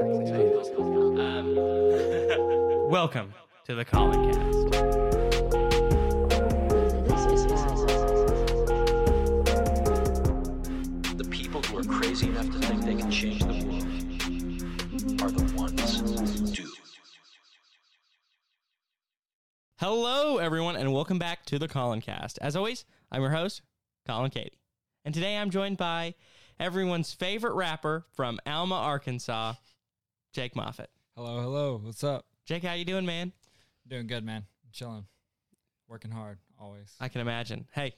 exactly. Um, welcome to the Colin Cast. The people who are crazy enough to think they can change the world are the ones who do. Hello, everyone, and welcome back to the Colin Cast. As always, I'm your host, Colin Katie, and today I'm joined by everyone's favorite rapper from Alma, Arkansas, Jake Moffat. Hello, hello. What's up? Jake, how you doing, man? Doing good, man. chilling. Working hard, always. I can imagine. Hey,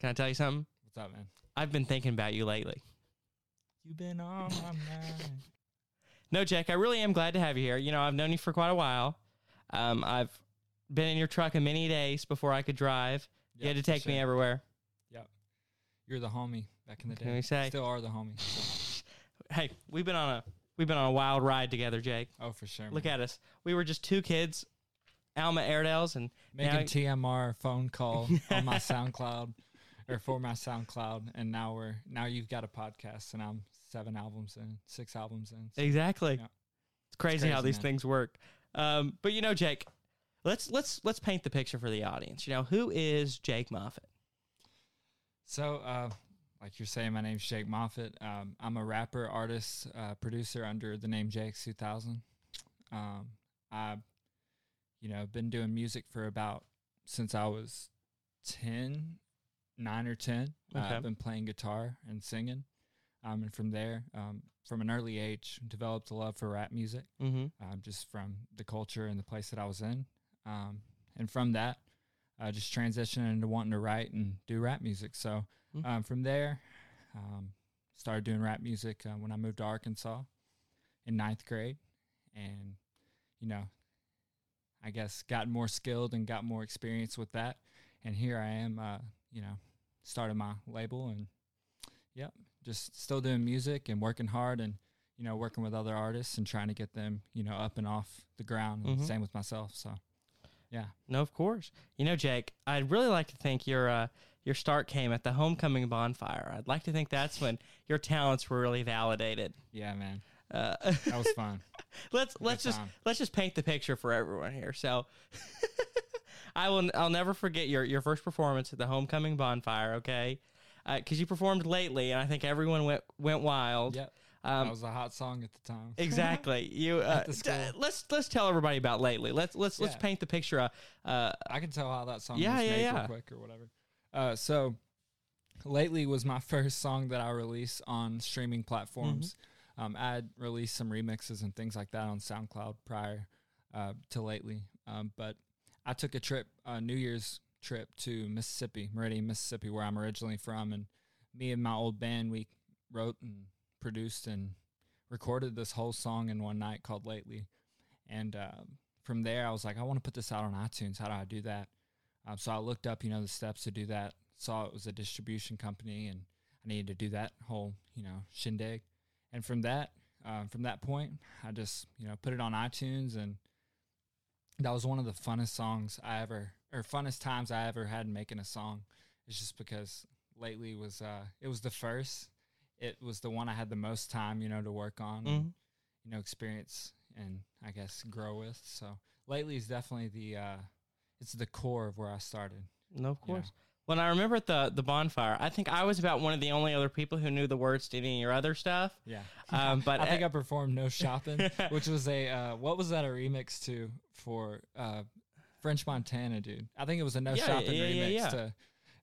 can I tell you something? What's up, man? I've been thinking about you lately. You've been on my mind. No, Jake, I really am glad to have you here. You know, I've known you for quite a while. Um, I've been in your truck a many days before I could drive. You had to Yep, take me everywhere. Yep. You're the homie back in the day. can we say? Still are the homie. Hey, we've been on a we've been on a wild ride together, Jake. Oh, for sure. Look at us. We were just two kids, Alma Airedales, and Making now- TMR phone call on my SoundCloud or for my SoundCloud. And now we're, now you've got a podcast and I'm seven albums in, six albums in. So exactly. Yeah. It's crazy, how crazy, these man. things work. Um, but you know, Jake, let's let's let's paint the picture for the audience. You know, who is Jake Moffitt? So, uh, like you're saying, my name's Jake Moffitt. Um, I'm a rapper, artist, uh, producer under the name JX2000. Um, I, you know, been doing music for about since I was 10, 9 or 10. Uh, I've been playing guitar and singing. Um, and from there, um, from an early age, developed a love for rap music Mm-hmm. um, just from the culture and the place that I was in. Um, and from that, uh, just transitioned into wanting to write and do rap music. So Mm. um, from there, um, started doing rap music uh, when I moved to Arkansas in ninth grade. And, you know, I guess got more skilled and got more experience with that. And here I am, uh, you know, started my label and, yep, just still doing music and working hard and, you know, working with other artists and trying to get them, you know, up and off the ground. And Mhm. Same with myself. So, yeah. No, of course. You know, Jake, I'd really like to think your uh, your start came at the homecoming bonfire. I'd like to think that's when your talents were really validated. Yeah, man. Uh, That was fun. let's let's just let's just paint the picture for everyone here. So, I will I'll never forget your your first performance at the homecoming bonfire. Okay, because you performed lately, and I think everyone went went wild. yep. Um, that was a hot song at the time. Exactly. You uh, d- let's let's tell everybody about lately. Let's let's let's Yeah. paint the picture. Uh, uh, I can tell how that song Yeah, was yeah, made yeah. real quick or whatever. Uh, so, lately was my first song that I released on streaming platforms. Mm-hmm. Um, I had released some remixes and things like that on SoundCloud prior uh, to lately, um, but I took a trip, a New Year's trip to Mississippi, Meridian, Mississippi, where I'm originally from, and me and my old band we wrote and produced and recorded this whole song in one night called Lately, and um, from there I was like, I want to put this out on iTunes. How do I do that? Um, so I looked up, you know, the steps to do that. Saw it was a distribution company, and I needed to do that whole, you know, shindig. And from that, um, from that point, I just, you know, put it on iTunes, and that was one of the funnest songs I ever, or funnest times I ever had making a song. It's just because lately was, uh, it was the first. It was the one I had the most time, you know, to work on, and, mhm. you know, experience and I guess grow with. So lately is definitely the, uh, it's the core of where I started. No, of you know. course. When I remember at the the bonfire, I think I was about one of the only other people who knew the words to any of your other stuff. Yeah. Um, but I think I performed No Shopping, which was a uh, what was that a remix to for uh, French Montana, dude? I think it was a No Yeah, Shopping yeah, remix yeah. to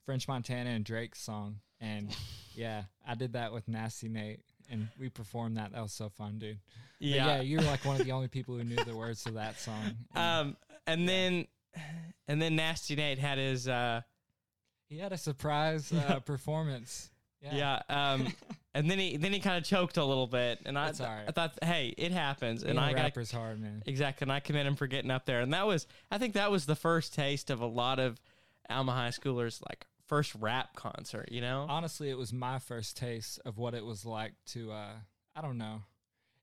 French Montana and Drake's song. And yeah, I did that with Nasty Nate and we performed that. That was so fun, dude. But yeah. yeah, you're like one of the only people who knew the words to that song. And um, and then and then Nasty Nate had his uh, he had a surprise uh, performance. yeah. um, and then he then he kind of choked a little bit, and I That's all right. I thought, hey, it happens, Being and I got rapper's hard, man. Exactly, and I commend him for getting up there. And that was, I think, that was the first taste of a lot of Alma high schoolers, like first rap concert. You know, honestly, it was my first taste of what it was like to. Uh, I don't know.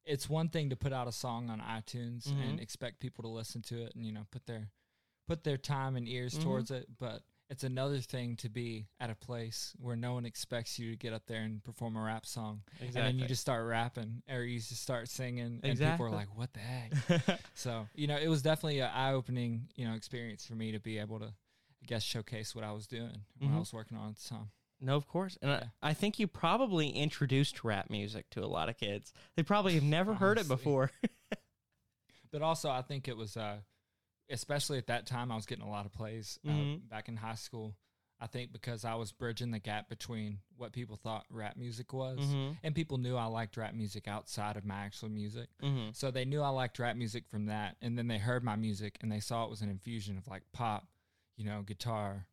It's one thing to put out a song on iTunes and Mhm. expect people to listen to it and you know put their put their time and ears Mhm. towards it, but it's another thing to be at a place where no one expects you to get up there and perform a rap song, and then you just start rapping or you just start singing, and people Exactly. are like, "What the heck?" so you know, it was definitely an eye-opening you know experience for me to be able to, I guess, showcase what I was doing when I Mhm. was working on it at the time. no, of course. And Yeah. I, I think you probably introduced rap music to a lot of kids. They probably have never heard it before. But also, I think it was, uh, especially at that time, I was getting a lot of plays uh, Mhm. back in high school. I think because I was bridging the gap between what people thought rap music was, mm-hmm. and people knew I liked rap music outside of my actual music. Mm-hmm. So they knew I liked rap music from that, and then they heard my music and they saw it was an infusion of like pop, you know, guitar,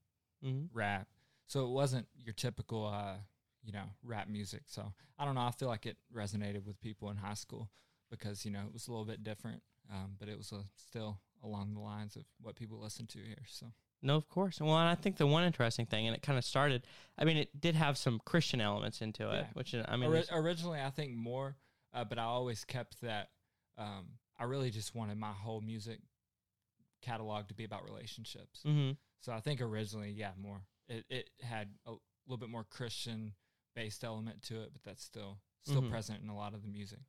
Mm-hmm. rap. So it wasn't your typical, uh, you know, rap music. So I don't know. I feel like it resonated with people in high school because you know it was a little bit different, um, but it was uh, still along the lines of what people listen to here. So No, of course. Well, and I think the one interesting thing, and it kind of started. I mean, it did have some Christian elements into it, Yeah. which I mean, Ori- originally I think more, uh, but I always kept that. Um, I really just wanted my whole music catalog to be about relationships. Mhm. So I think originally, yeah, more. It it had a little bit more Christian based element to it, but that's still still Mhm. present in a lot of the music.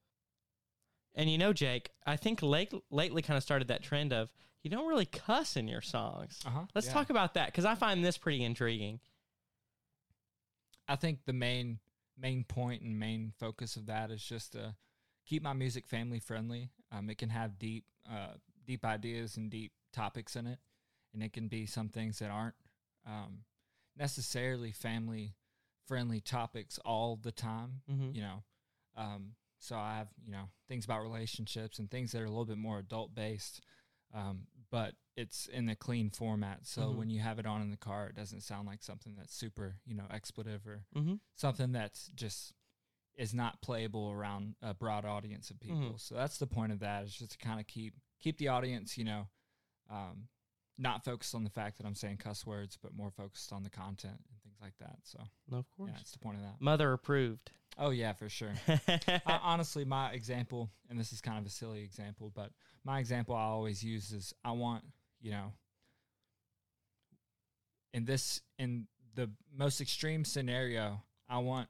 And you know, Jake, I think late, lately kind of started that trend of you don't really cuss in your songs. Uh-huh. Let's yeah. talk about that because I find this pretty intriguing. I think the main main point and main focus of that is just to keep my music family friendly. Um, it can have deep uh, deep ideas and deep topics in it, and it can be some things that aren't um, necessarily family friendly topics all the time. Mm-hmm. You know, um, so I have you know things about relationships and things that are a little bit more adult based. Um, but it's in a clean format, so Mhm. when you have it on in the car, it doesn't sound like something that's super, you know, expletive or Mm-hmm. something that's just is not playable around a broad audience of people. Mhm. So that's the point of that is just to kind of keep keep the audience, you know, um, not focused on the fact that I'm saying cuss words, but more focused on the content and things like that. So No, of course. yeah, that's the point of that. Mother approved. Oh yeah, for sure. I, honestly, my example, and this is kind of a silly example, but my example I always use is I want, you know, in this, in the most extreme scenario, I want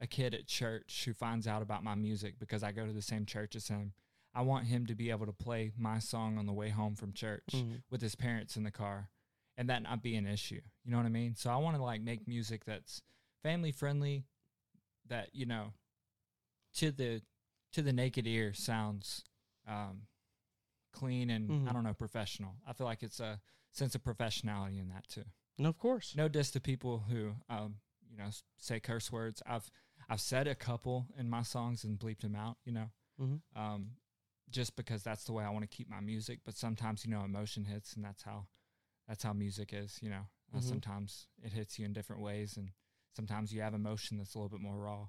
a kid at church who finds out about my music because I go to the same church as him. I want him to be able to play my song on the way home from church Mhm. with his parents in the car and that not be an issue. You know what I mean? So I want to like make music that's family friendly that, you know, to the to the naked ear sounds um clean and Mhm. I don't know, professional. I feel like it's a sense of professionality in that too. No, of course. No diss to people who um, you know, say curse words. I've I've said a couple in my songs and bleeped them out, you know Mhm. um, just because that's the way I want to keep my music. But sometimes, you know, emotion hits, and that's how that's how music is. You know, uh, Mhm. sometimes it hits you in different ways, and sometimes you have emotion that's a little bit more raw.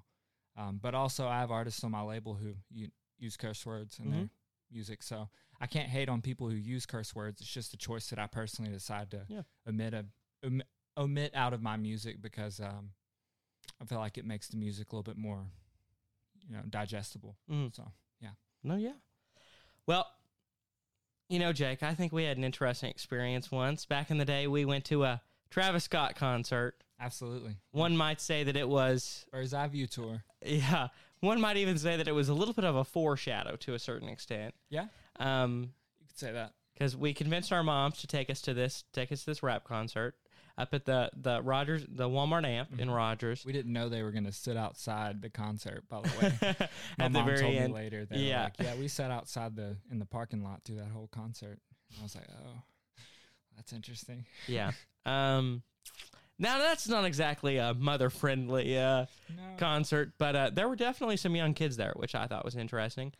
Um, but also, I have artists on my label who u- use curse words in their music, so I can't hate on people who use curse words. It's just a choice that I personally decide to Yeah. omit a om- omit out of my music because um, I feel like it makes the music a little bit more, you know, digestible. Mhm. So yeah. No, yeah. Well, you know, Jake, I think we had an interesting experience once. Back in the day, we went to a Travis Scott concert. absolutely. One might say that it was, Bird's Eye View tour. yeah, one might even say that it was a little bit of a foreshadow to a certain extent. Yeah. Um, You could say that. because we convinced our moms to take us to this take us to this rap concert up at the the Rogers the Walmart amp in Mhm. Rogers. We didn't know they were going to sit outside the concert. By the way, my mom very told end. me later. They Yeah. like, yeah, we sat outside the in the parking lot through that whole concert. And I was like, oh, that's interesting. Yeah. Um, now that's not exactly a mother friendly uh, No, concert, but uh, there were definitely some young kids there, which I thought was interesting.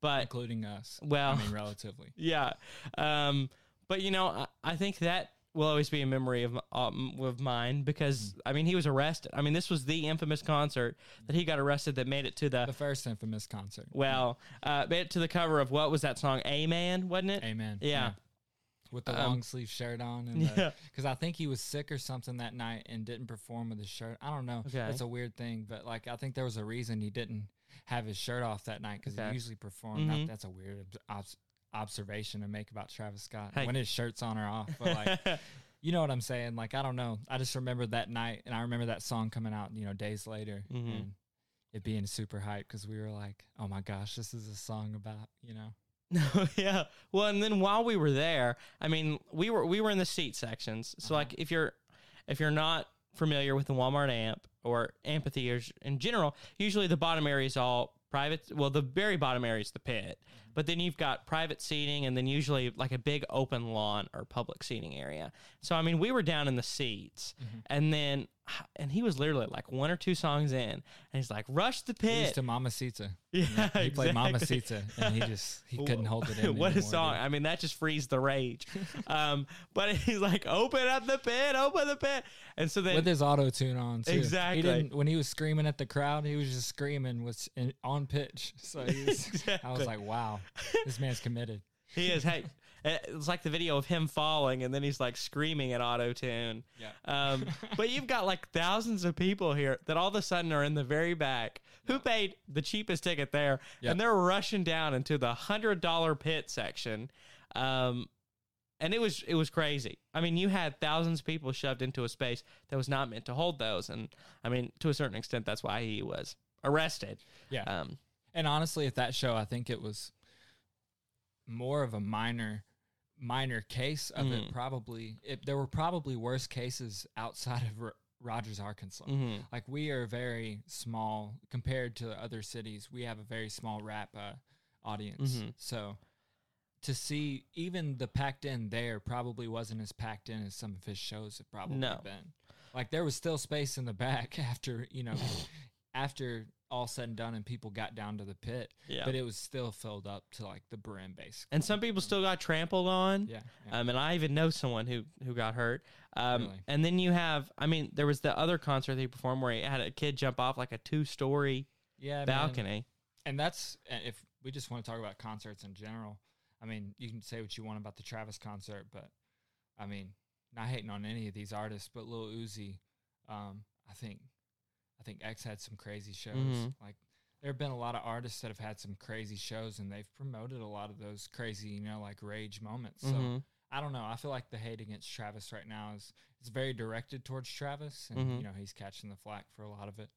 But including us. well, I mean, relatively. yeah. Um, but you know, I, I think that will always be a memory of um, of mine because I mean he was arrested. I mean this was the infamous concert that he got arrested that made it to the The first infamous concert. well uh, made it to the cover of what was that song? Amen, wasn't it? Amen. Yeah. With the Um, long sleeve shirt on, and Yeah. because I think he was sick or something that night and didn't perform with his shirt. I don't know. Okay. That's a weird thing, but like I think there was a reason he didn't have his shirt off that night because Okay. he usually performed. That- Mhm. that's a weird obs- observation to make about Travis Scott Hey. when his shirt's on or off. But like, you know what I'm saying? Like I don't know. I just remember that night, and I remember that song coming out, you know, days later, Mhm. and it being super hype because we were like, oh my gosh, this is a song about you know. No, yeah. Well, and then while we were there, I mean, we were we were in the seat sections. So Uh-huh. like if you're if you're not familiar with the Walmart amp or amphitheaters in general, usually the bottom area is all private. Well, the very bottom area is the pit. But then you've got private seating and then usually like a big open lawn or public seating area. So I mean, we were down in the seats. And then and he was literally like one or two songs in and he's like, "Rush the pit." used to Mamacita. Yeah, he played exactly. Mamacita, and he just he couldn't hold it in. what a song! dude. I mean, that just frees the rage. um, but he's like, "Open up the pit, open the pit," and so then with his auto tune on too. Exactly. He didn't when he was screaming at the crowd. He was just screaming was in, on pitch. So he was, I was like, wow, this man's committed. he is. Hey, it's like the video of him falling, and then he's like screaming at auto tune. Yeah. Um, but you've got like thousands of people here that all of a sudden are in the very back who paid the cheapest ticket there, Yep. and they're rushing down into the hundred dollar pit section. Um, and it was it was crazy. I mean, you had thousands of people shoved into a space that was not meant to hold those, and I mean, to a certain extent, that's why he was arrested. Yeah. Um, And honestly, at that show, I think it was more of a minor minor case of Mhm. it. Probably, it, there were probably worse cases outside of R- Rogers, Arkansas. mhm. Like we are very small compared to other cities. We have a very small rap uh, audience. Mhm. So to see even the packed in there probably wasn't as packed in as some of his shows have probably No. been. Like there was still space in the back after you know after all said and done and people got down to the pit, Yeah. but it was still filled up to like the brim basically. and some people still got trampled on. Yeah, yeah. Um, and I even know someone who who got hurt. Um, Really? and then you have, I mean, there was the other concert he performed where he had a kid jump off like a two story yeah, man. balcony. and that's uh, if we just want to talk about concerts in general. I mean, you can say what you want about the Travis concert, but I mean, not hating on any of these artists, but Lil Uzi, um, I think, I think X had some crazy shows. Mhm. Like, there have been a lot of artists that have had some crazy shows, and they've promoted a lot of those crazy, you know, like rage moments. So Mhm. I don't know. I feel like the hate against Travis right now is is very directed towards Travis, and Mhm. you know he's catching the flack for a lot of it.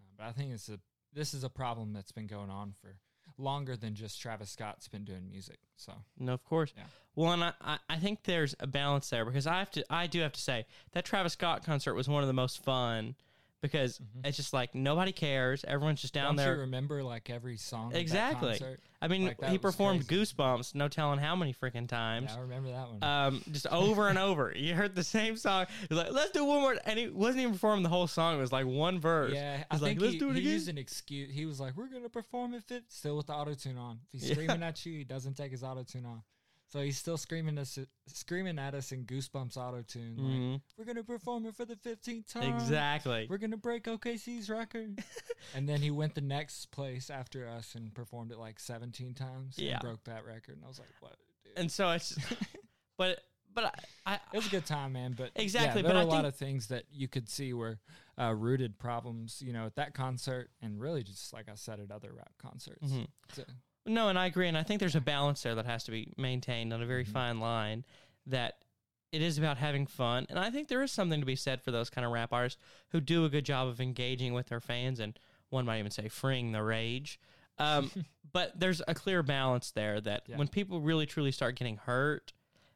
Uh, but I think it's a this is a problem that's been going on for longer than just Travis Scott's been doing music. So No, of course. Yeah. Well, and I, I think there's a balance there because I have to, I do have to say that Travis Scott concert was one of the most fun because it's just like nobody cares. Everyone's just down Mm-hmm. don't there. you remember like every song? Exactly. Of that concert? I mean, Like, he performed crazy. Goosebumps, no telling how many freaking times. Yeah, I remember that one. um, just over and over. You heard the same song. He's like, "Let's do one more," and he wasn't even performing the whole song. It was like one verse. yeah, I like, think "Let's he, do it he again." used an excuse. He was like, "We're gonna perform if it still with the auto tune on." If he's Yeah. screaming at you, he doesn't take his auto tune off. So he's still screaming us, screaming at us in Goosebumps auto tune. Like, Mhm. We're gonna perform it for the fifteenth time. Exactly. We're gonna break OKC's record. and then he went the next place after us and performed it like seventeen times. Yeah. and broke that record. And I was like, "What?" Dude? And so it's, but but I, I It was a good time, man. But Exactly, yeah, but there I were a lot of things that you could see were uh, rooted problems, you know, at that concert, and really just like I said at other rap concerts. Mhm. So, No, and I agree, and I think there's a balance there that has to be maintained on a very Mhm. fine line. That it is about having fun, and I think there is something to be said for those kind of rap artists who do a good job of engaging with their fans, and one might even say freeing the rage. Um, but there's a clear balance there that Yeah. when people really truly start getting hurt,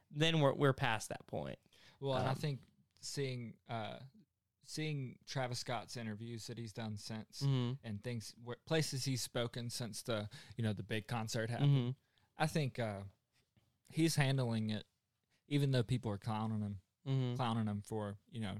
then we're we're past that point. well, and I Um, think seeing uh, seeing Travis Scott's interviews that he's done since, Mhm. and things where, places he's spoken since the you know the big concert happened. Mhm. I think uh, he's handling it, even though people are clowning him. Mhm. clowning him for you know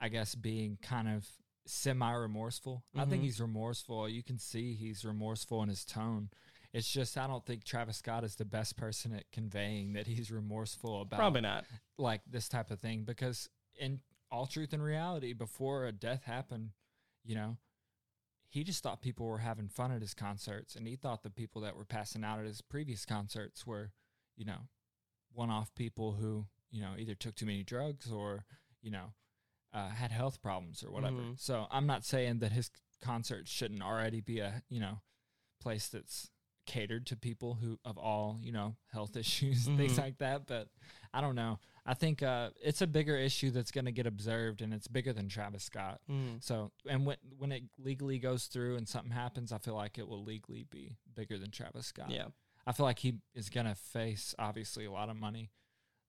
i guess being kind of semi remorseful i think Mhm. he's remorseful you can see he's remorseful in his tone it's just i don't think travis scott is the best person at conveying that he's remorseful about Probably not. like this type of thing because in all truth and reality before a death happened you know he just thought people were having fun at his concerts and he thought the people that were passing out at his previous concerts were you know one-off people who you know either took too many drugs or you know uh, had health problems or whatever Mhm. so i'm not saying that his concerts shouldn't already be a you know place that's catered to people who of all you know health issues and things like that. But I don't know. I think uh, it's a bigger issue that's going to get observed, and it's bigger than Travis Scott. Mm. So, and when when it legally goes through and something happens, I feel like it will legally be bigger than Travis Scott. Yeah. I feel like he is gonna face obviously a lot of money.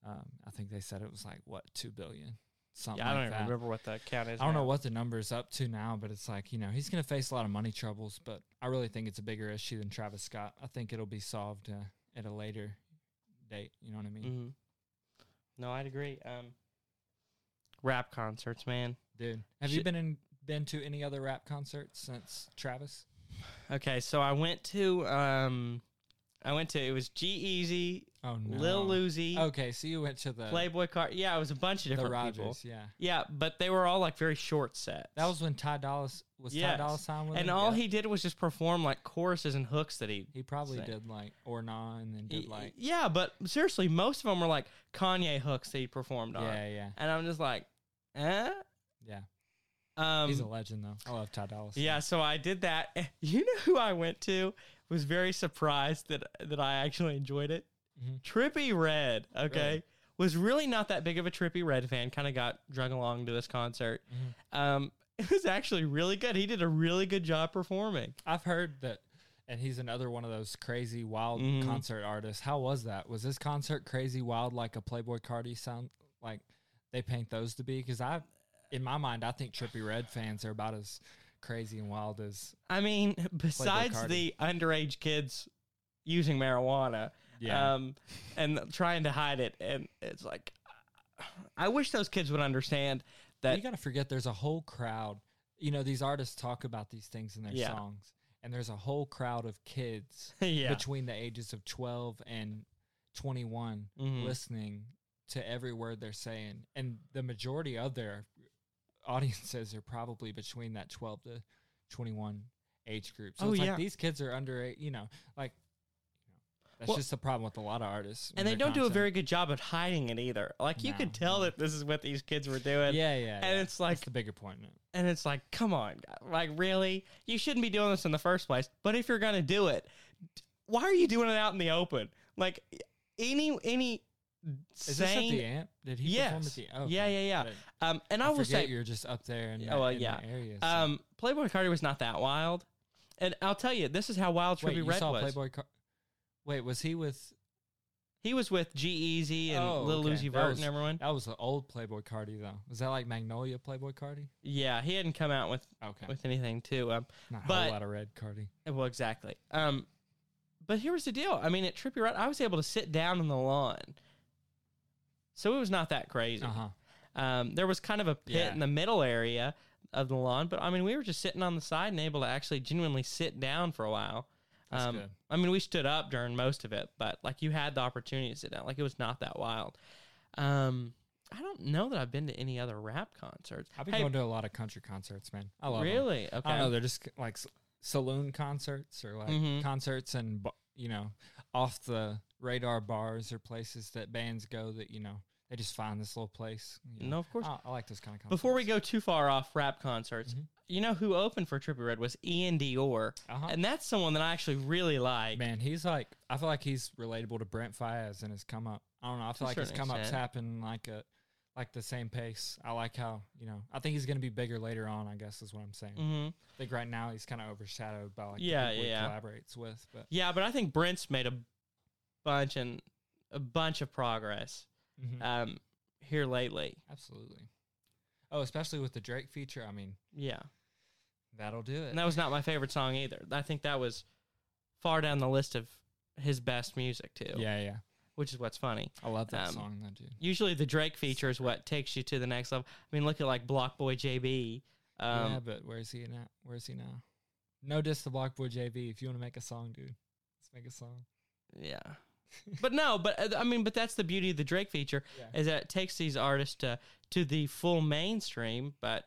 Um, I think they said it was like what two billion, something. Yeah, I don't like even that. remember what the count is. I don't know what the number's up to now, but it's like you know he's gonna face a lot of money troubles. But I really think it's a bigger issue than Travis Scott. I think it'll be solved uh, at a later date. You know what I mean, hmm No, I'd agree. Um, rap concerts, man. dude? Have you been in been to any other rap concerts since Travis? Okay, so I went to um, I went to it was G-Eazy, Oh no, Lil Uzi, Okay, so you went to the Playboy Carti. Yeah, it was a bunch of the different Rogers, people. yeah. Yeah, but they were all like very short sets. That was when Ty Dolla was Ty Yes. Dolla Sign with and him? all Yeah. he did was just perform like choruses and hooks that he. He probably Same. did like or nah, and then did like yeah, but seriously, most of them were like Kanye hooks that he performed on, yeah, yeah, and I'm just like, eh. yeah. Um, He's a legend though. I love Ty Dolla Yeah, so I did that. You know who I went to? Was very surprised that that I actually enjoyed it. Mhm. Trippie Redd, okay, Really? was really not that big of a Trippie Redd fan. Kind of got drug along to this concert. Mhm. Um, it was actually really good. He did a really good job performing. I've heard that, and he's another one of those crazy wild Mhm. concert artists. How was that? Was this concert crazy wild like a Playboy Carti sound like they paint those to be? Because I, in my mind, I think Trippie Redd fans are about as crazy and wild as I mean, besides the underage kids using marijuana, um, and trying to hide it, and it's like, I wish those kids would understand that you got to forget there's a whole crowd. You know, these artists talk about these things in their Yeah. songs, and there's a whole crowd of kids yeah, between the ages of 12 and 21 Mhm. listening to every word they're saying. And the majority of their audiences are probably between that 12 to 21 age group. So Oh, it's yeah. like these kids are under, you know, like, that's Well- just the problem with a lot of artists. and they don't do a very good job at hiding it either. Like you No, could tell no. that this is what these kids were doing. Yeah, yeah. and yeah. it's like, that's the bigger point. in and it's like, come on, like really, you shouldn't be doing this in the first place. But if you're gonna do it, why are you doing it out in the open? Like any any Is this at the amp? Did he perform at the oh, Yeah, okay. yeah, yeah. Didn't- um, and I, I, will say, you're just up there in, Yeah, that, well, in yeah. the area. so- um, Playboy Carti was not that wild, and I'll tell you, this is how wild Wait, Trippy you Red saw was. Playboy Car- Wait, was he with He was with G-Eazy and Oh, Lil okay. Uzi That Vert was- and everyone. That was the old Playboy Carti though. Was that like Magnolia Playboy Carti? Yeah, he hadn't come out with Okay. with anything too. Um, Not a but- whole lot of red Carti. well, exactly. Um, but here was the deal. I mean, at Trippie Redd, I was able to sit down on the lawn, so it was not that crazy. Uh huh. Um, there was kind of a pit Yeah. in the middle area of the lawn, but I mean, we were just sitting on the side and able to actually genuinely sit down for a while. Um. I mean, we stood up during most of it, but like you had the opportunity to sit down. Like it was not that wild. Um, I don't know that I've been to any other rap concerts. I've been Hey, going to a lot of country concerts, man. I love really? Okay. I don't know. They're just like saloon concerts or like Mhm. concerts and you know off the radar bars or places that bands go that you know they just find this little place. you know. No, of course. I, I like those kind of concerts. Before we go too far off rap concerts, Mhm. you know who opened for Trippie Redd was Iann Dior, uh-huh. and that's someone that I actually really like. Man, he's like I feel like he's relatable to Brent Faiyaz and his come up. I don't know. I feel a like his come up's extent. happen like a like the same pace. I like how you know. I think he's going to be bigger later on. I guess is what I'm saying. hmm I think right now he's kind of overshadowed by like Yeah, the people yeah. he collaborates with. But Yeah, but I think Brent's made a bunch and a bunch of progress Mhm. um, here lately. absolutely. Oh, especially with the Drake feature. I mean, Yeah, that'll do it. and that was not my favorite song either. I think that was far down the list of his best music too. Yeah, yeah. which is what's funny. I love that Um, song though, dude. Usually, the Drake feature is what takes you to the next level. I mean, look at like Block Boy JB. Um, yeah, but where's he now? Where's he now? No diss to BlocBoy JB. If you want to make a song, dude, let's make a song. Yeah. But no, but uh, I mean, but that's the beauty of the Drake feature Yeah. is that it takes these artists to to the full mainstream, but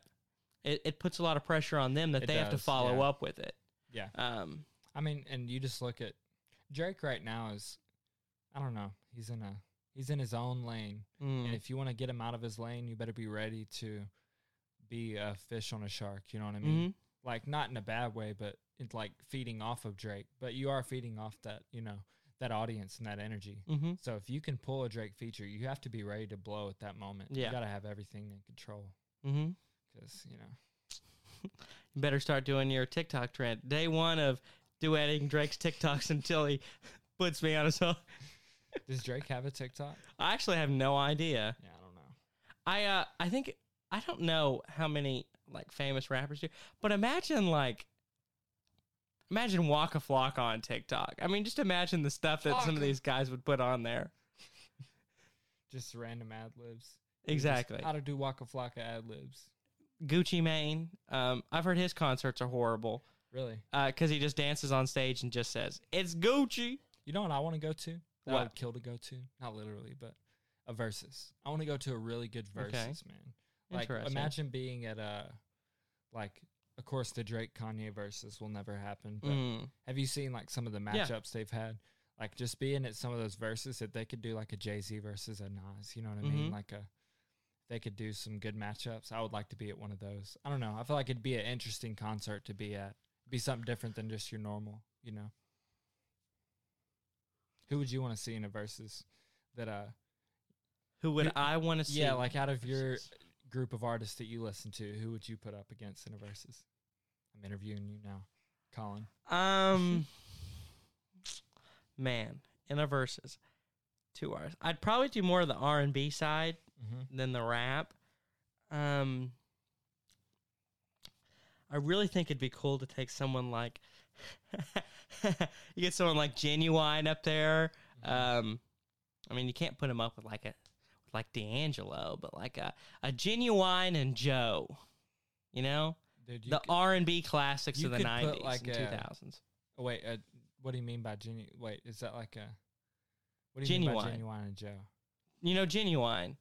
it, it puts a lot of pressure on them that It they have to follow yeah. up with it. Yeah. Um, I mean, and you just look at Drake right now is, I don't know, he's in a he's in his own lane, mm, and if you want to get him out of his lane, you better be ready to be a fish on a shark. You know what I mean? mhm. Like not in a bad way, but it's like feeding off of Drake, but you are feeding off that you know that audience and that energy. Mm-hmm. So if you can pull a Drake feature, you have to be ready to blow at that moment. Yeah. You got to have everything in control Mm-hmm. because you know. You better start doing your TikTok trend. Day one of duetting Drake's TikToks until he puts me on his own. Does Drake have a TikTok? I actually have no idea. Yeah, I don't know. I uh I think I don't know how many like famous rappers do, but imagine like imagine Waka Flocka on TikTok. I mean, just imagine the stuff that some of these guys would put on there. Just random ad libs. Exactly. How to do Waka Flocka ad libs. Gucci Mane. Um, I've heard his concerts are horrible Really? because he just dances on stage and just says it's Gucci. You know what I want to go to? That I What? would kill to go to. Not literally, but a versus. I want to go to a really good versus, Okay. man. Like imagine being at a like of course the Drake Kanye versus will never happen, but Mm. have you seen like some of the Yeah. matchups they've had? Like just being at some of those verses that they could do like a Jay Z versus a Nas, you know what I mean? Mhm. Like a they could do some good matchups. I would like to be at one of those. I don't know. I feel like it'd be an interesting concert to be at. Be something different than just your normal, you know. Who would you want to see in a versus that uh Who would Who- I want to see? yeah, like out of your? Group of artists that you listen to, who would you put up against in a versus? I'm interviewing you now, Colin. Um, man, in a versus, two hours. I'd probably do more of the R and B side Mm-hmm. than the rap. Um, I really think it'd be cool to take someone like you get someone like Ginuwine up there. Um, I mean, you can't put him up with like a like D'Angelo, but like a a Ginuwine and Joe. You know, Dude, you the could- R and B classics you of the could put, nineties like, and a- two thousands. oh, wait, uh, what do you mean by Ginuwine? Wait, is that like a what do you mean by Ginuwine. Ginuwine and Joe? You know, Ginuwine,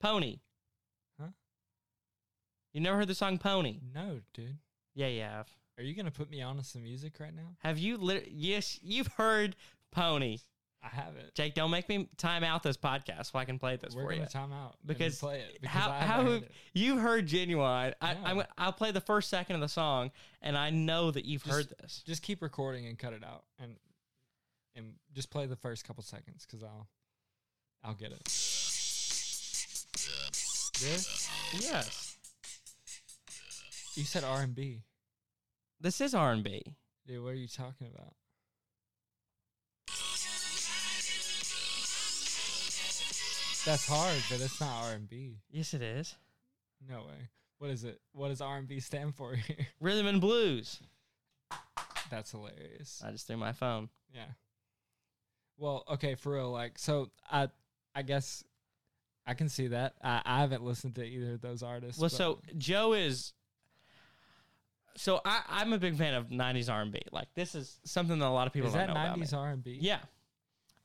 Pony. Huh? You never heard the song Pony? No, dude. Yeah, you have. Are you gonna put me on to some music right now? Have you? Lit- yes, you've heard Pony. I haven't. Jake, don't make me time out this podcast so I can play this We're for you. time out Because play it. Because how I how heard you've heard Ginuwine? I, I'm, I'll play the first second of the song, and I know that you've Just- heard this. Just keep recording and cut it out, and and just play the first couple seconds because I'll I'll get it. This Yes, you said R and B, this is R and B. dude. What are you talking about? That's hard, but it's not R and B. Yes, it is. No way. What is it? What does R and B stand for here? Rhythm and blues. That's hilarious. I just threw my phone. Yeah. Well, okay, for real. Like, so I, I guess I can see that. I, I haven't listened to either of those artists. Well, so Joe is. So I, I'm a big fan of '90s R&B. Like this is something that a lot of people is don't that know about. nineties me. R and B? Yeah.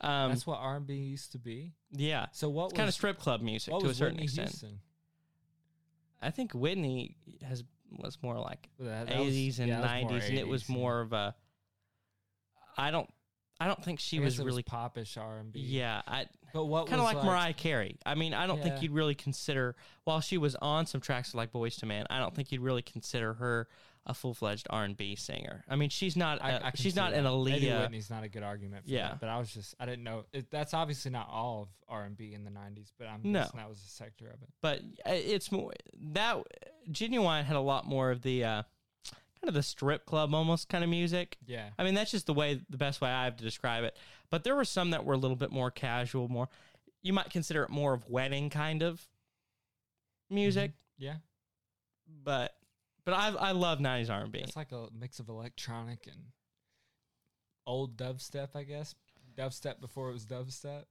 Um, that's what R and B used to be. yeah. So what It's kind of strip club music to a certain Whitney extent. Houston? I think Whitney has was more like Well, that- that was- 80s and yeah, was more 90s, and it was more of a. I don't. I don't think she was really. popish R and B. yeah, I but what kind of was like, Mariah Carey. I mean, I don't think you'd really consider while she was on some tracks like Boys to Man. I don't think you'd really consider her a full fledged R and B singer. I mean, she's not. I, a- I can she's not that. an Aaliyah. Whitney's not a good argument. For Yeah. that, but I was just I didn't know it, that's obviously not all of R and B in the '90s, but I'm No. guessing that was a sector of it. but uh, it's more that Ginuwine had a lot more of the uh, kind of the strip club almost kind of music. Yeah, I mean, that's just the way the best way I have to describe it. But there were some that were a little bit more casual, more you might consider it more of wedding kind of music. yeah. But but I I love '90s R&B. It's like a mix of electronic and old dubstep, I guess. Dubstep before it was dubstep.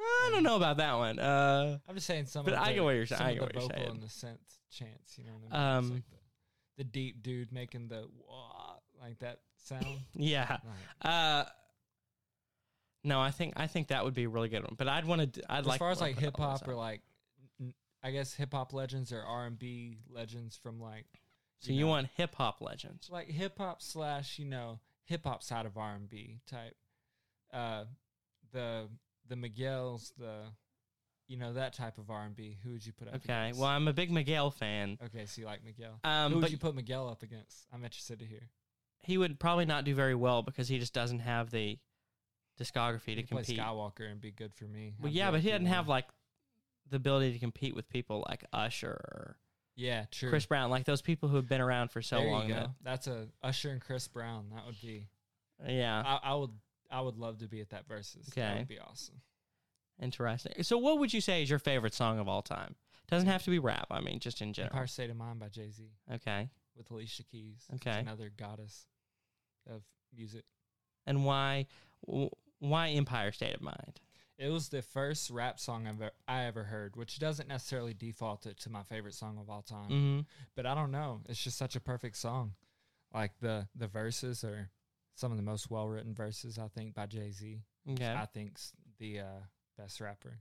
I don't know about that one. Uh, I'm just saying some. But of I the, get what you're saying. I get the what you're vocal saying. and the synth chants. You know what I mean? Um, like the, the deep dude making the wah, like that sound. yeah. Like, Uh, no, I think I think that would be a really good one. But I'd want to. I'd as like far as like hip hop or like, n- I guess hip hop legends or R and B legends from like. So you know, want hip hop legends? like hip hop slash you know hip hop side of R and B type. Uh, the the Miguel's the, you know that type of R and B. Who would you put up? Okay. against? Well, I'm a big Miguel fan. Okay, so you like Miguel. Um, Who would but you put Miguel up against? I'm interested to hear. he would probably not do very well because he just doesn't have the discography to compete. Skywalker and be good for me. Well, I yeah, but he doesn't have like the ability to compete with people like Usher or Yeah, true. Chris Brown, like those people who have been around for so there long. that- That's a Usher and Chris Brown. That would be. yeah, I, I would. I would love to be at that versus. That Okay. would be awesome. interesting. So, what would you say is your favorite song of all time? Doesn't have to be rap. I mean, just in general. Empire State of Mind by Jay Z Okay, with Alicia Keys. Okay. another goddess of music. and why? Why Empire State of Mind? It was the first rap song I've ever, I ever heard, which doesn't necessarily default it to my favorite song of all time. Mm-hmm. But I don't know. It's just such a perfect song. Like the the verses are some of the most well written verses I think by Jay Z. Okay. I think's the uh, best rapper,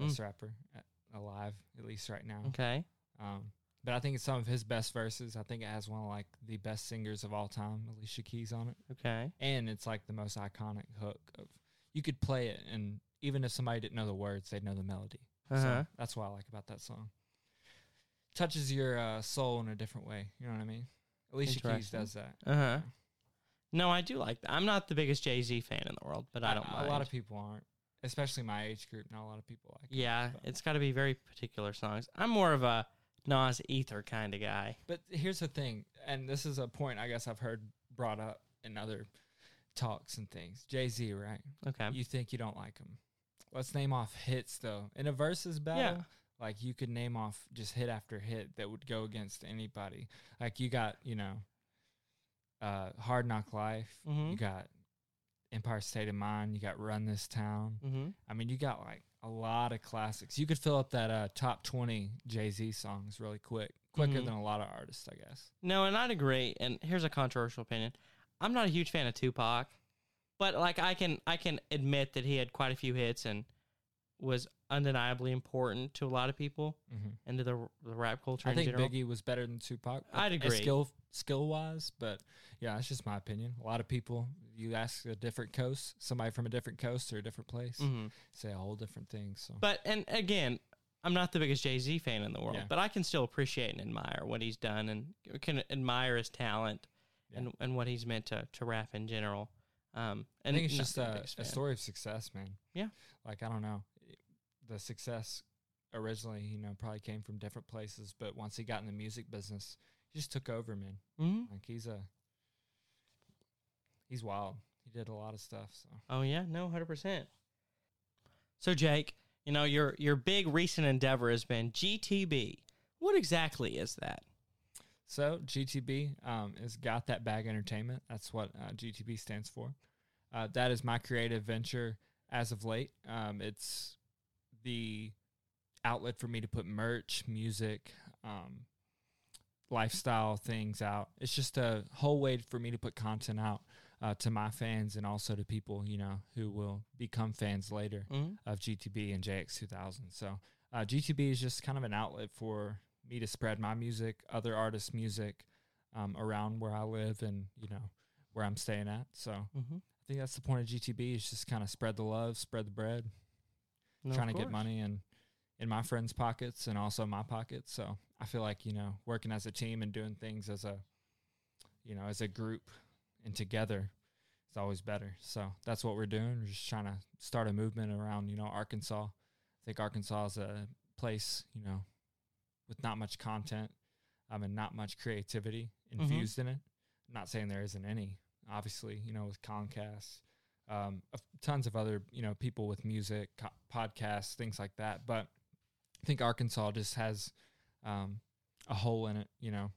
Mm. best rapper uh, alive at least right now. Okay. Um, but I think it's some of his best verses. I think it has one of like the best singers of all time, Alicia Keys, on it, Okay. and it's like the most iconic hook of. You could play it, and even if somebody didn't know the words, they'd know the melody. Uh-huh. So that's what I like about that song. Touches your uh, soul in a different way. You know what I mean? Alicia Keys does that. Uh huh. No, I do like that. I'm not the biggest Jay Z fan in the world, but I don't A mind. lot of people aren't, especially my age group. Not a lot of people like. yeah, but- it's got to be very particular songs. I'm more of a Nas Ether kind of guy. But here's the thing, and this is a point I guess I've heard brought up in other talks and things. Jay Z, right? Okay. You think you don't like him? Let's name off hits though. In a versus battle, Yeah. like you could name off just hit after hit that would go against anybody. Like you got, you know, uh, Hard Knock Life. Mhm. You got Empire State of Mind. You got Run This Town. Mm-hmm. I mean, you got like a lot of classics. You could fill up that uh, top twenty Jay Z songs really quick, quicker Mhm. than a lot of artists, I guess. No, and I'd agree. And here's a controversial opinion. I'm not a huge fan of Tupac, but like I can I can admit that he had quite a few hits and was undeniably important to a lot of people Mm-hmm. and to the, the rap culture I in think general. Biggie was better than Tupac. I'd agree. Skill skill wise, but yeah, that's just my opinion. A lot of people, you ask a different coast, somebody from a different coast or a different place, hmm say a whole different thing. So But and again, I'm not the biggest Jay Z fan in the world, Yeah. but I can still appreciate and admire what he's done and can admire his talent Yeah. and and what he's meant to to rap in general. Um, I and think it's just a, a story of success, man. Yeah. Like I don't know, the success originally, you know, probably came from different places, but once he got in the music business, he just took over, man. Mhm. Like he's a he's wild. He did a lot of stuff. So Oh yeah, no, hundred percent. So Jake, you know your your big recent endeavor has been GTB. What exactly is that? So GTB um, is Got That Bag Entertainment. That's what uh, GTB stands for. Uh, that is my creative venture as of late. Um, it's the outlet for me to put merch, music, um, lifestyle things out. It's just a whole way for me to put content out uh, to my fans and also to people you know who will become fans later Mhm. of GTB and JX2000. So uh, GTB is just kind of an outlet for me to spread my music, other artists' music um, around where I live and you know where I'm staying at. So I Mm-hmm. think that's the point of GTB is just kind of spread the love, spread the bread, No, trying to get money in in my friends' pockets and also my pockets. So I feel like you know working as a team and doing things as a you know as a group and together is always better. So that's what we're doing. We're just trying to start a movement around you know Arkansas. I think Arkansas is a place you know with not much content um, and not much creativity Mhm. infused in it. I'm not saying there isn't any. Obviously, you know, with Colin Cast, um, tons of other you know people with music, co- podcasts, things like that. But I think Arkansas just has um, a hole in it, you know,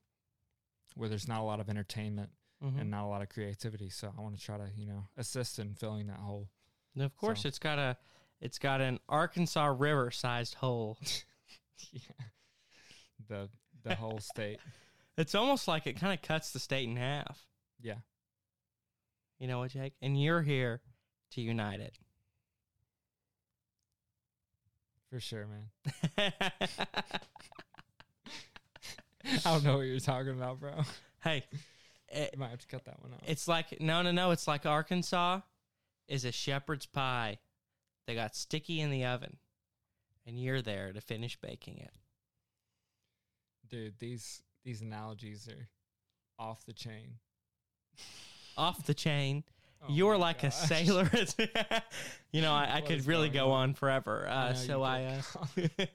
where there's not a lot of entertainment Mhm. and not a lot of creativity. So I want to try to you know assist in filling that hole. And of course, so- it's got a it's got an Arkansas River sized hole. yeah, the the whole state. It's almost like it kind of cuts the state in half. Yeah, You know what, Jake? And you're here to unite it. for sure, man. I don't know what you're talking about, bro. hey, it, You might have to cut that one out. it's like no, no, no. It's like Arkansas is a shepherd's pie. They got sticky in the oven, and you're there to finish baking it. Dude, these these analogies are off the chain. off the chain. Oh You're like a sailor. you know, I, I could really go on? on forever. Uh, so I, uh,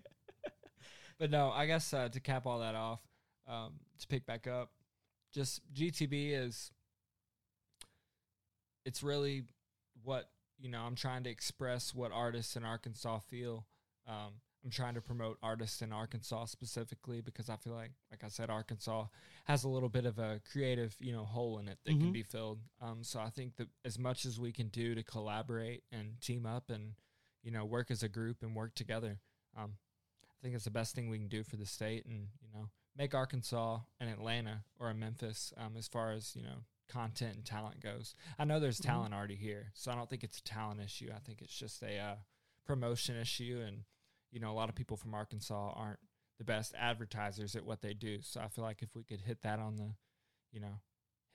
But no, I guess uh, to cap all that off, um, to pick back up, just GTB is it's really what you know. I'm trying to express what artists in Arkansas feel. Um, I'm trying to promote artists in Arkansas specifically because I feel like, like I said, Arkansas has a little bit of a creative, you know, hole in it that Mhm. can be filled. Um, so I think that as much as we can do to collaborate and team up and you know work as a group and work together, um, I think it's the best thing we can do for the state and, you know, make Arkansas and Atlanta or a Memphis um, as far as, you know, content and talent goes. I know there's Mhm. talent already here, so I don't think it's a talent issue. I think it's just a uh, promotion issue. And, you know, a lot of people from Arkansas aren't the best advertisers at what they do. So I feel like if we could hit that on the, you know,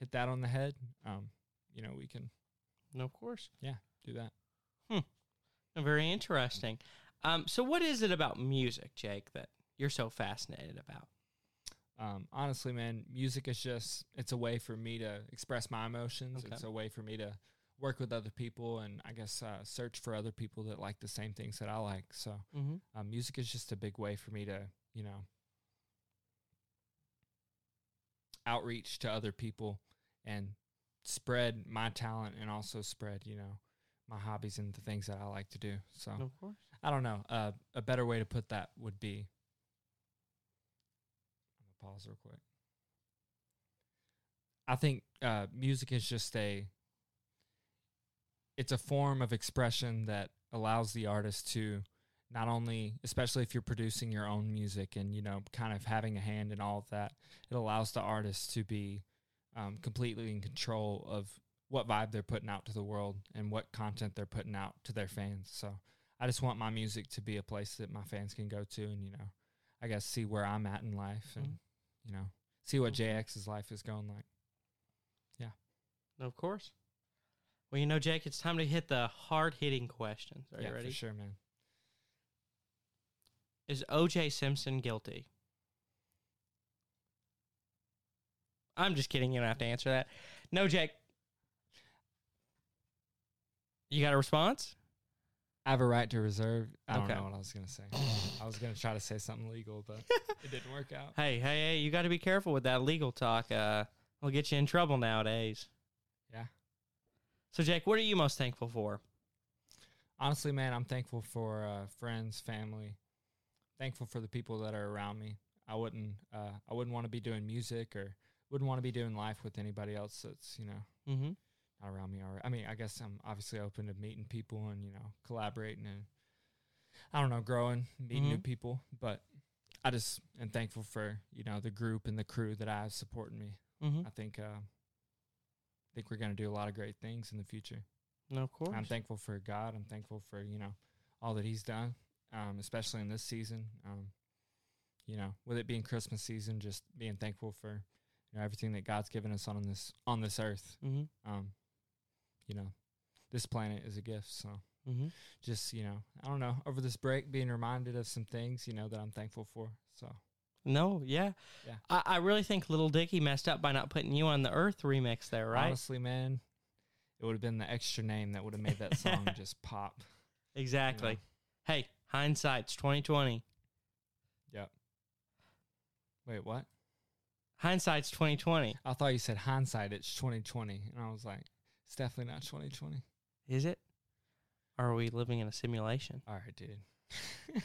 hit that on the head, um, you know, we can no, of course. Yeah, do that. Hmm. Very interesting. Um, so, what is it about music, Jake, that you're so fascinated about? Um, honestly, man, music is just it's a way for me to express my emotions. Okay. It's a way for me to work with other people and I guess uh, search for other people that like the same things that I like. So, Mm-hmm. um, music is just a big way for me to, you know, outreach to other people and spread my talent and also spread, you know, my hobbies and the things that I like to do. So, Of course. I don't know. Uh, a better way to put that would be. I'm gonna pause real quick. I think uh, music is just a. It's a form of expression that allows the artist to not only, especially if you're producing your own music and you know, kind of having a hand in all of that, it allows the artist to be um, completely in control of what vibe they're putting out to the world and what content they're putting out to their fans. So I just want my music to be a place that my fans can go to and, you know, I guess see where I'm at in life and, Mhm. you know, see what JX's life is going like. Yeah. Of course. Well, you know, Jake, it's time to hit the hard hitting questions. Are yeah, you ready? for sure, man. Is OJ Simpson guilty? I'm just kidding. You don't have to answer that. No, Jake. You got a response? I have a right to reserve. I don't know what I was going to say. I was going to try to say something legal, but it didn't work out. Hey, hey, hey! You got to be careful with that legal talk. Uh, will get you in trouble nowadays. So, Jake, what are you most thankful for? honestly, man, I'm thankful for uh, friends, family. Thankful for the people that are around me. I wouldn't, uh, I wouldn't want to be doing music or wouldn't want to be doing life with anybody else that's you know Mm-hmm. not around me. Or I mean, I guess I'm obviously open to meeting people and you know collaborating and I don't know, growing, meeting new Mhm. people. But I just am thankful for you know the group and the crew that I have supporting me. Mm-hmm. I think, uh, think we're gonna do a lot of great things in the future. No, of course. I'm thankful for God. I'm thankful for you know all that He's done, um, especially in this season. Um, you know, with it being Christmas season, just being thankful for you know everything that God's given us on this on this earth. mm-hmm. Um, you know, this planet is a gift. So Mm-hmm. just you know, I don't know. Over this break, being reminded of some things you know that I'm thankful for. So No, yeah. Yeah. I, I really think Lil Dicky messed up by not putting you on the Earth remix there, right? honestly, man, it would have been the extra name that would have made that song just pop. exactly. Hey, hindsight's twenty twenty. Yep. Wait, what? Hindsight's twenty twenty. I thought you said hindsight. It's 2020, and I was like, it's definitely not 2020. Is it? Or are we living in a simulation? All right, dude.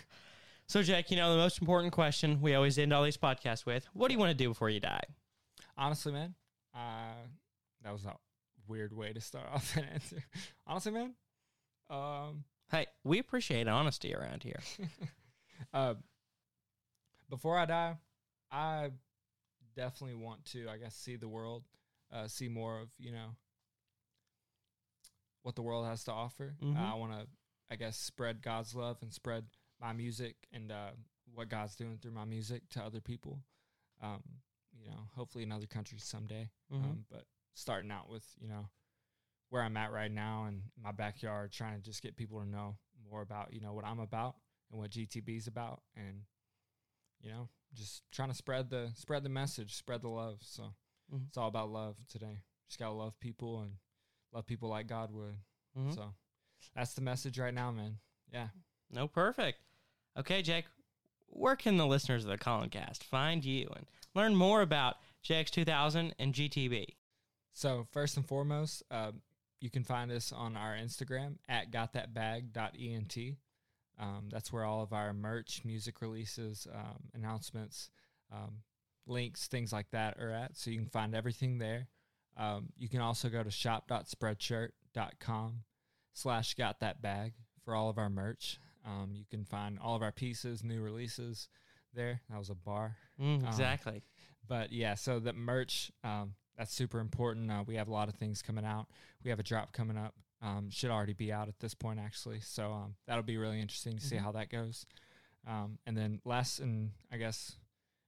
So, Jack, you know the most important question we always end all these podcasts with: What do you want to do before you die? Honestly, man, uh, that was a weird way to start off that answer. Honestly, man, um, Hey, we appreciate honesty around here. uh, before I die, I definitely want to, I guess, see the world, uh, see more of you know what the world has to offer. Uh, I want to, I guess, spread God's love and spread my music and uh, what God's doing through my music to other people. Um, you know, hopefully in other countries someday. Mhm. Um, but starting out with you know where I'm at right now and my backyard, trying to just get people to know more about you know what I'm about and what GTB's about, and you know just trying to spread the spread the message, spread the love. So Mhm. it's all about love today. just gotta love people and love people like God would. Mhm. So that's the message right now, man. Yeah. No, perfect. Okay, Jake, where can the listeners of the Colin Cast find you and learn more about JX2000 and GTB? So first and foremost, uh, you can find us on our Instagram at gotthatbag.ent. Um, that's where all of our merch, music releases, um, announcements, um, links, things like that are at. So you can find everything there. Um, you can also go to shop.spreadshirt.com slash got that bag for all of our merch. Um, you can find all of our pieces, new releases there. That was a bar. Mm, Um, exactly. But yeah, so the merch, um, that's super important. Uh, we have a lot of things coming out. We have a drop coming up. Um, should already be out at this point, actually. So um, that'll be really interesting to see Mhm. how that goes. Um, and then last, and I guess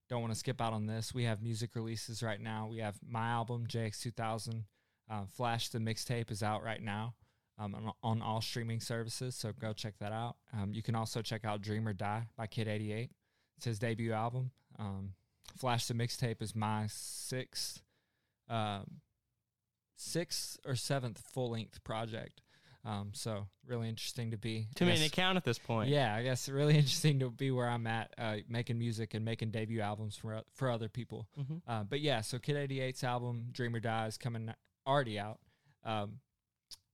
don't want to skip out on this. We have music releases right now. We have my album JX2000. Uh, Flash the mixtape is out right now um, on, on all streaming services. So go check that out. Um, you can also check out Dream or Die by Kid 88. It's his debut album. Um, Flash the mixtape is my sixth, um, sixth or seventh full length project. Um, so really interesting to be. to me many guess- to count at this point. yeah, I guess really interesting to be where I'm at, uh, making music and making debut albums for for other people. Mhm. Uh, but yeah, so Kid 88's album Dream or Die is coming already out um,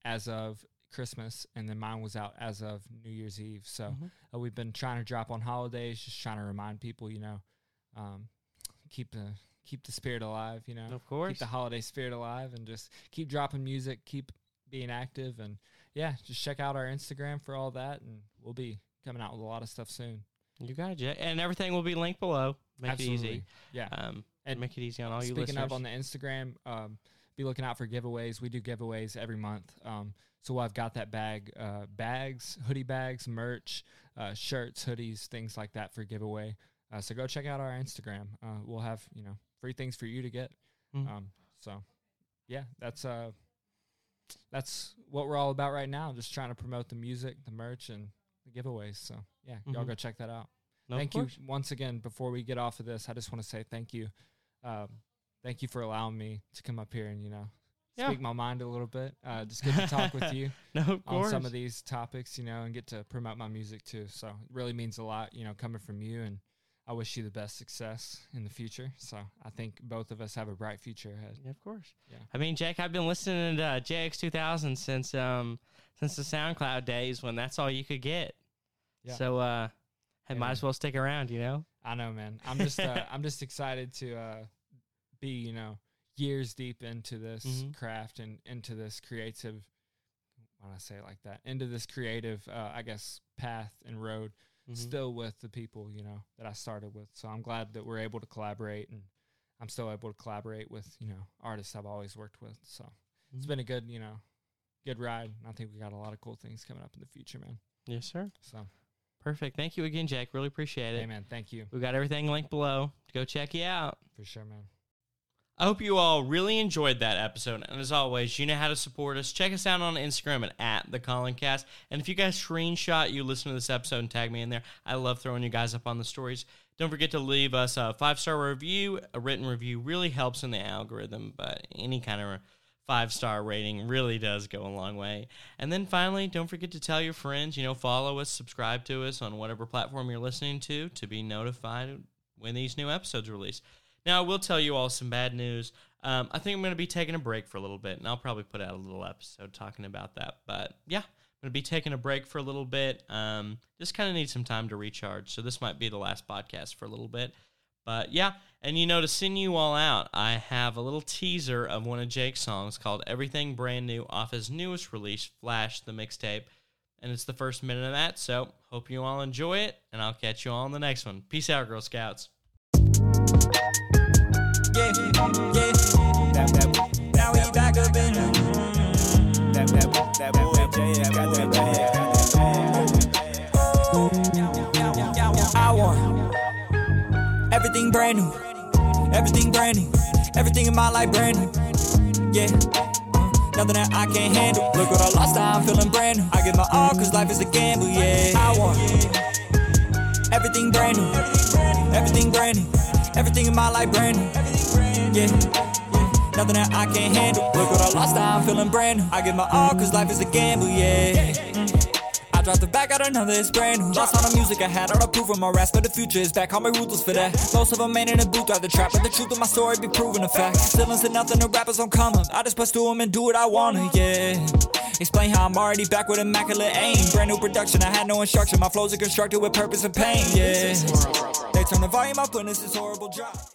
as of Christmas, and then mine was out as of New Year's Eve. So Mhm. uh, we've been trying to drop on holidays, just trying to remind people, you know, um, keep the keep the spirit alive, you know, Of course. keep the holiday spirit alive, and just keep dropping music, keep being active, and yeah, just check out our Instagram for all that, and we'll be coming out with a lot of stuff soon. You got it, Jake. And everything will be linked below. Make it easy. Yeah. Um, And make it easy on all you Speaking listeners. of on the Instagram, um, be looking out for giveaways. We do giveaways every month. Um, so I've got that bag, uh, bags, hoodie bags, merch, uh, shirts, hoodies, things like that for giveaway. Uh, so go check out our Instagram. Uh, we'll have you know free things for you to get. Mhm. Um, so yeah, that's uh, that's what we're all about right now. Just trying to promote the music, the merch, and the giveaways. So yeah, y'all Mhm. go check that out No, thank you once again. Before we get off of this, I just want to say thank you. Um, thank you for allowing me to come up here and you know Yeah. speak my mind a little bit. Uh, just get to talk with you No, of on some of these topics, you know, and get to promote my music too. So it really means a lot, you know, coming from you. And I wish you the best success in the future. So I think both of us have a bright future ahead. Yeah, of course. Yeah. I mean, Jake, I've been listening to uh, JX2000 since um since the SoundCloud days when that's all you could get. Yeah. So uh, I might as well stick around. You know. I know, man. I'm just uh, I'm just excited to uh, be, you know, years deep into this Mhm. craft and into this creative. When I say it like that, into this creative, uh, I guess, path and road, Mhm. still with the people, you know, that I started with. So I'm glad that we're able to collaborate, and I'm still able to collaborate with, you know, artists I've always worked with. So it's Mhm. been a good, you know, good ride. And I think we got a lot of cool things coming up in the future, man. Yes, sir. So, Perfect. Thank you again, Jake. Really appreciate it. hey, man, thank you We got everything linked below. Go check you out. for sure, man. I hope you all really enjoyed that episode. And as always, you know how to support us. Check us out on Instagram at, at the Colin Cast. And if you guys screenshot you listen to this episode and tag me in there, I love throwing you guys up on the stories. Don't forget to leave us a five star review. A written review really helps in the algorithm, but any kind of five star rating really does go a long way. And then finally, don't forget to tell your friends, you know, follow us, subscribe to us on whatever platform you're listening to to be notified when these new episodes release. Now, I will tell you all some bad news. Um, I think I'm going to be taking a break for a little bit, and I'll probably put out a little episode talking about that. But yeah, I'm going to be taking a break for a little bit. Um, just kind of need some time to recharge. So this might be the last podcast for a little bit. But yeah, and you know, to send you all out, I have a little teaser of one of Jake's songs called Everything Brand New off his newest release, Flash, the mixtape. And it's the first minute of that. So hope you all enjoy it, and I'll catch you all in the next one. Peace out, Girl Scouts. I want everything brand new, everything brand new, everything in my life brand new. Yeah, uh, nothing that I can't handle. Look what I lost, I'm feeling brand new. I give my all, cause life is a gamble. Yeah, I want everything brand new, everything brand new, everything in my life brand new. Yeah. nothing that I can't handle. Look what I lost, now I'm feeling brand new. I give my all, cause life is a gamble, yeah. I dropped the back out another, it's brand new. Lost all the music I had, all the proof of my raps, but the future is back. Call me ruthless for that. Most of them ain't in the booth the trap, but the truth of my story be proven a fact. Still ain't nothing, the rappers don't come up. I just push through them and do what I wanna, yeah. Explain how I'm already back with immaculate aim. Brand new production, I had no instruction. My flows are constructed with purpose and pain, yeah. They turn the volume up when this is horrible drop.